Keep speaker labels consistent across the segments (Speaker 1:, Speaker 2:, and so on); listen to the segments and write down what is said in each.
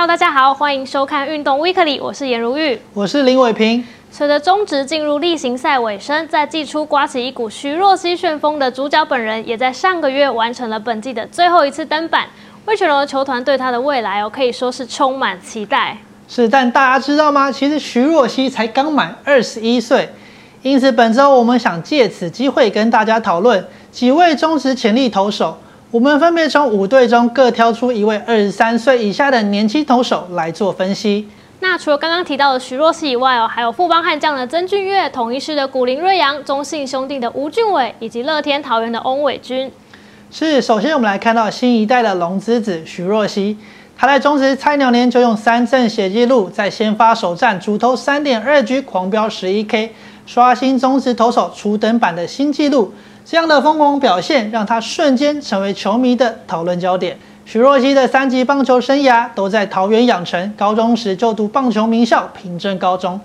Speaker 1: Hello，大家好，欢迎收看《运动 Weekly》，我是颜如玉，
Speaker 2: 我是林伟平。
Speaker 1: 随着中职进入例行赛尾声，在季初刮起一股徐若曦旋风的主角本人，也在上个月完成了本季的最后一次登板。魏全龙的球团对他的未来哦，可以说是充满期待。
Speaker 2: 是，但大家知道吗？其实徐若曦才刚满二十一岁，因此本周我们想借此机会跟大家讨论几位中职潜力投手。我们分别从五队中各挑出一位二十三岁以下的年轻投手来做分析。
Speaker 1: 那除了刚刚提到的徐若曦以外哦，还有富邦悍将的曾俊岳、统一师的古林瑞阳、中信兄弟的吴俊伟，以及乐天桃园的翁伟君。
Speaker 2: 是，首先我们来看到新一代的龙之子徐若曦，他在中职菜鸟年就用三振写记录，在先发首战主投三点二局狂飙十一 K，刷新中职投手初登板的新纪录。这样的疯狂表现，让他瞬间成为球迷的讨论焦点。许若曦的三级棒球生涯都在桃园养成，高中时就读棒球名校平镇高中，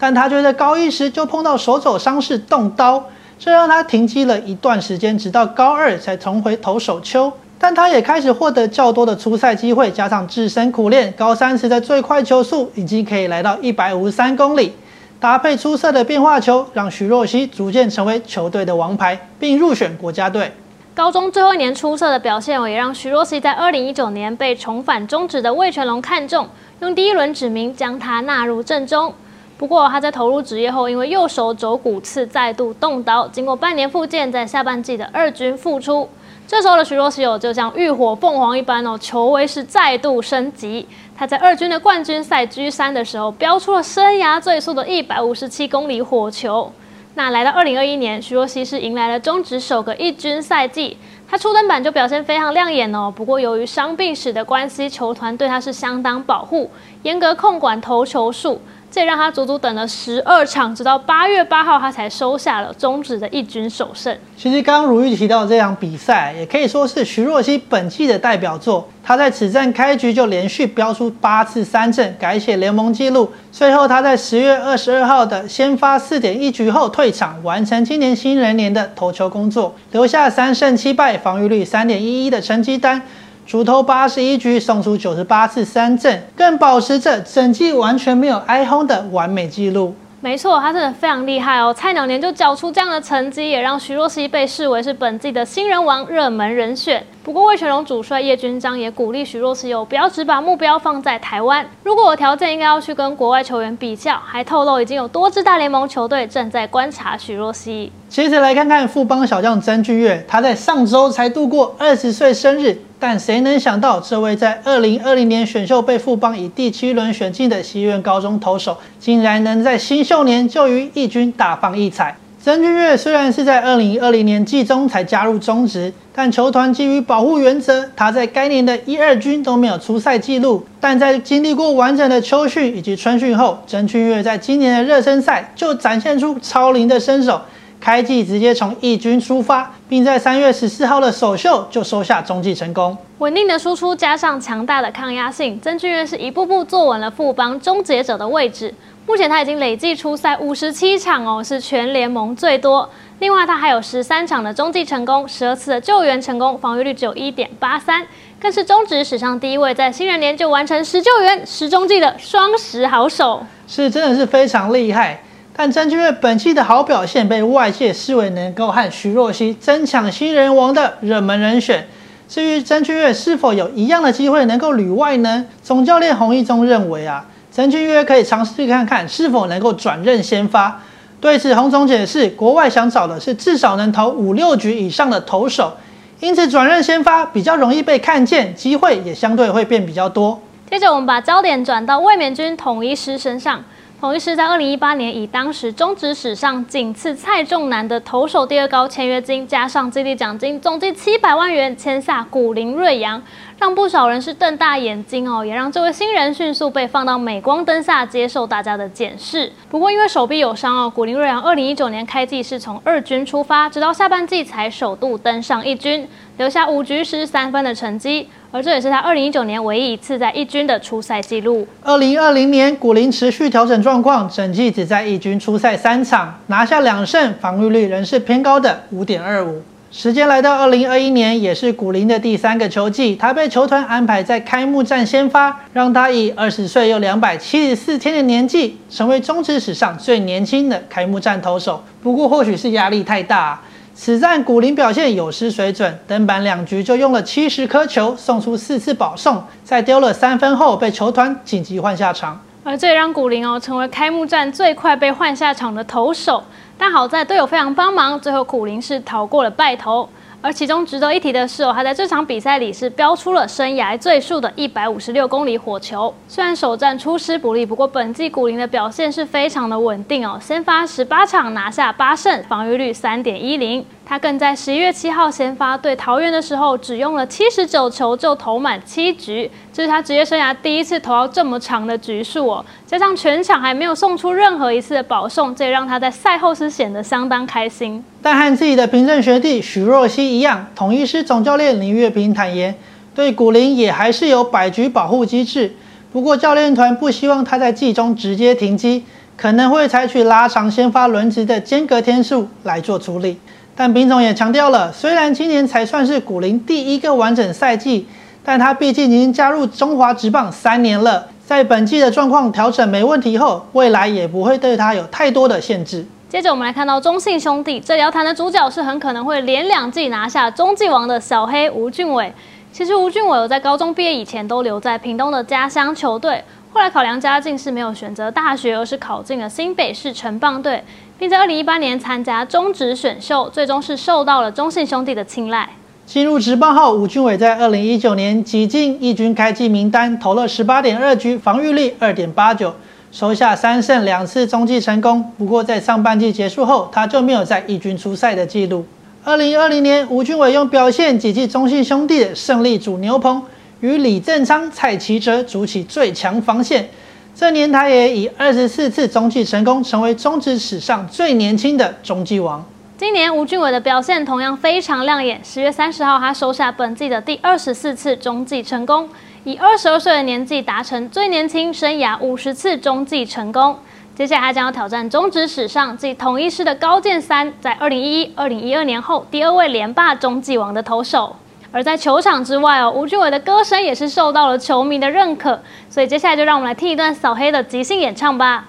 Speaker 2: 但他觉得高一时就碰到手肘伤势动刀，这让他停机了一段时间，直到高二才重回投手丘。但他也开始获得较多的出赛机会，加上自身苦练，高三时的最快球速已经可以来到一百五十三公里。搭配出色的变化球，让徐若曦逐渐成为球队的王牌，并入选国家队。
Speaker 1: 高中最后一年出色的表现，也让徐若曦在二零一九年被重返中职的魏全龙看中，用第一轮指名将他纳入阵中。不过他在投入职业后，因为右手肘骨刺再度动刀，经过半年复健，在下半季的二军复出。这时候的徐若曦哦，就像浴火凤凰一般哦，球威是再度升级。他在二军的冠军赛 G 三的时候，飙出了生涯最速的一百五十七公里火球。那来到二零二一年，徐若曦是迎来了中职首个一军赛季，他初登板就表现非常亮眼哦。不过由于伤病史的关系，球团对他是相当保护，严格控管投球数。这让他足足等了十二场，直到八月八号，他才收下了中职的一军首胜。
Speaker 2: 其实刚刚如玉提到这场比赛，也可以说是徐若曦本季的代表作。他在此战开局就连续飙出八次三振，改写联盟纪录。最后他在十月二十二号的先发四点一局后退场，完成今年新人年的投球工作，留下三胜七败、防御率三点一一的成绩单。主投八十一局，送出九十八次三振，更保持着整季完全没有挨轰的完美记录。
Speaker 1: 没错，他真的非常厉害哦！菜鸟年就缴出这样的成绩，也让徐若曦被视为是本季的新人王热门人选。不过魏全龙主帅叶军章也鼓励许若曦有，不要只把目标放在台湾，如果有条件，应该要去跟国外球员比较。还透露已经有多支大联盟球队正在观察许若曦。
Speaker 2: 接着来看看富邦小将曾俊岳，他在上周才度过二十岁生日。但谁能想到，这位在二零二零年选秀被富邦以第七轮选进的西苑高中投手，竟然能在新秀年就于义军大放异彩。曾俊岳虽然是在二零二零年季中才加入中职，但球团基于保护原则，他在该年的一二军都没有出赛记录。但在经历过完整的秋训以及春训后，曾俊岳在今年的热身赛就展现出超龄的身手。开季直接从义军出发，并在三月十四号的首秀就收下中继成功。
Speaker 1: 稳定的输出加上强大的抗压性，曾俊岳是一步步坐稳了富邦终结者的位置。目前他已经累计出赛五十七场哦，是全联盟最多。另外他还有十三场的中继成功，十二次的救援成功，防御率只有一点八三，更是中职史上第一位在新人年就完成十救援、十中继的双十好手。
Speaker 2: 是，真的是非常厉害。但曾俊岳本期的好表现被外界视为能够和徐若曦争抢新人王的热门人选。至于曾俊岳是否有一样的机会能够旅外呢？总教练洪一中认为啊，曾俊岳可以尝试看看是否能够转任先发。对此，洪总解释，国外想找的是至少能投五六局以上的投手，因此转任先发比较容易被看见，机会也相对会变比较多。
Speaker 1: 接着，我们把焦点转到卫冕军统一师身上。统一师在二零一八年以当时中职史上仅次蔡仲南的投手第二高签约金，加上激励奖金，总计七百万元签下古林瑞阳，让不少人是瞪大眼睛哦，也让这位新人迅速被放到镁光灯下接受大家的检视。不过因为手臂有伤哦，古林瑞阳二零一九年开季是从二军出发，直到下半季才首度登上一军，留下五局失三分的成绩。而这也是他二零一九年唯一一次在一军的出赛记录。
Speaker 2: 二零二零年，古林持续调整状况，整季只在一军出赛三场，拿下两胜，防御率仍是偏高的五点二五。时间来到二零二一年，也是古林的第三个球季，他被球团安排在开幕战先发，让他以二十岁又两百七十四天的年纪，成为中职史上最年轻的开幕战投手。不过或许是压力太大。此战古林表现有失水准，登板两局就用了七十颗球，送出四次保送，在丢了三分后被球团紧急换下场。
Speaker 1: 而这也让古林哦成为开幕战最快被换下场的投手。但好在队友非常帮忙，最后古林是逃过了败投。而其中值得一提的是哦，他在这场比赛里是飙出了生涯最速的一百五十六公里火球。虽然首战出师不利，不过本季古林的表现是非常的稳定哦，先发十八场拿下八胜，防御率三点一零。他更在十一月七号先发对桃园的时候，只用了七十九球就投满七局，这是他职业生涯第一次投到这么长的局数哦。加上全场还没有送出任何一次的保送，这也让他在赛后是显得相当开心。
Speaker 2: 但和自己的平证学弟许若曦一样，统一师总教练林月平坦言，对古林也还是有百局保护机制，不过教练团不希望他在季中直接停机，可能会采取拉长先发轮值的间隔天数来做处理。但丙总也强调了，虽然今年才算是古林第一个完整赛季，但他毕竟已经加入中华职棒三年了，在本季的状况调整没问题后，未来也不会对他有太多的限制。
Speaker 1: 接着我们来看到中信兄弟，这要谈的主角是很可能会连两季拿下中继王的小黑吴俊伟。其实吴俊伟有在高中毕业以前都留在屏东的家乡球队。后来考量家境是没有选择大学，而是考进了新北市城棒队，并在二零一八年参加中职选秀，最终是受到了中信兄弟的青睐。
Speaker 2: 进入职棒后，吴俊伟在二零一九年挤进一军开季名单，投了十八点二局，防御率二点八九，收下三胜两次中继成功。不过在上半季结束后，他就没有在一军出赛的记录。二零二零年，吴俊伟用表现挤进中信兄弟的胜利组牛棚。与李正昌、蔡奇哲组起最强防线，这年他也以二十四次中继成功，成为中职史上最年轻的中继王。
Speaker 1: 今年吴俊伟的表现同样非常亮眼。十月三十号，他收下本季的第二十四次中继成功，以二十二岁的年纪达成最年轻生涯五十次中继成功。接下来他将要挑战中职史上继统一师的高剑三，在二零一一、二零一二年后第二位连霸中继王的投手。而在球场之外哦，吴俊伟的歌声也是受到了球迷的认可，所以接下来就让我们来听一段扫黑的即兴演唱吧。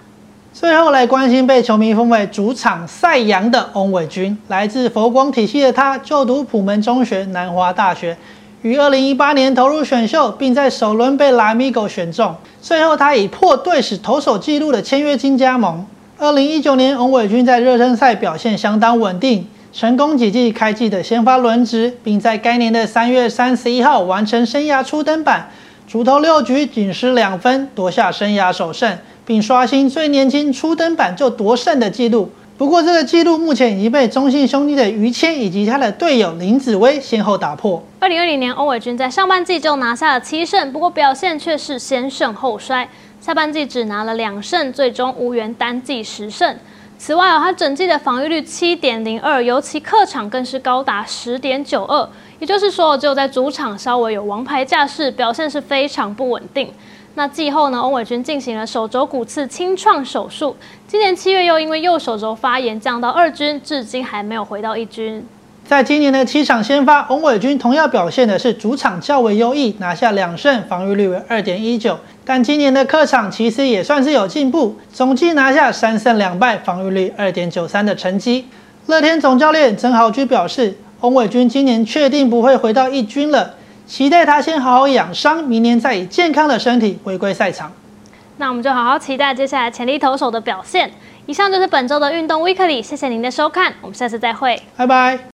Speaker 2: 最后来关心被球迷封为主场赛扬的翁伟军，来自佛光体系的他，就读普门中学、南华大学，于二零一八年投入选秀，并在首轮被拉米狗选中，最后他以破队史投手纪录的签约金加盟。二零一九年，翁伟军在热身赛表现相当稳定。成功挤进开季的先发轮值，并在该年的三月三十一号完成生涯初登板，主投六局仅失两分，夺下生涯首胜，并刷新最年轻初登板就夺胜的纪录。不过，这个纪录目前已经被中信兄弟的于谦以及他的队友林子威先后打破。
Speaker 1: 二零二零年，欧伟军在上半季就拿下了七胜，不过表现却是先胜后衰，下半季只拿了两胜，最终无缘单季十胜。此外哦，他整季的防御率七点零二，尤其客场更是高达十点九二。也就是说，只有在主场稍微有王牌架势，表现是非常不稳定。那季后呢，欧伟军进行了手肘骨刺清创手术，今年七月又因为右手肘发炎降到二军，至今还没有回到一军。
Speaker 2: 在今年的七场先发，翁伟军同样表现的是主场较为优异，拿下两胜，防御率为二点一九。但今年的客场其实也算是有进步，总计拿下三胜两败，防御率二点九三的成绩。乐天总教练曾豪居表示，翁伟军今年确定不会回到一军了，期待他先好好养伤，明年再以健康的身体回归赛场。
Speaker 1: 那我们就好好期待接下来潜力投手的表现。以上就是本周的运动 Weekly，谢谢您的收看，我们下次再会，
Speaker 2: 拜拜。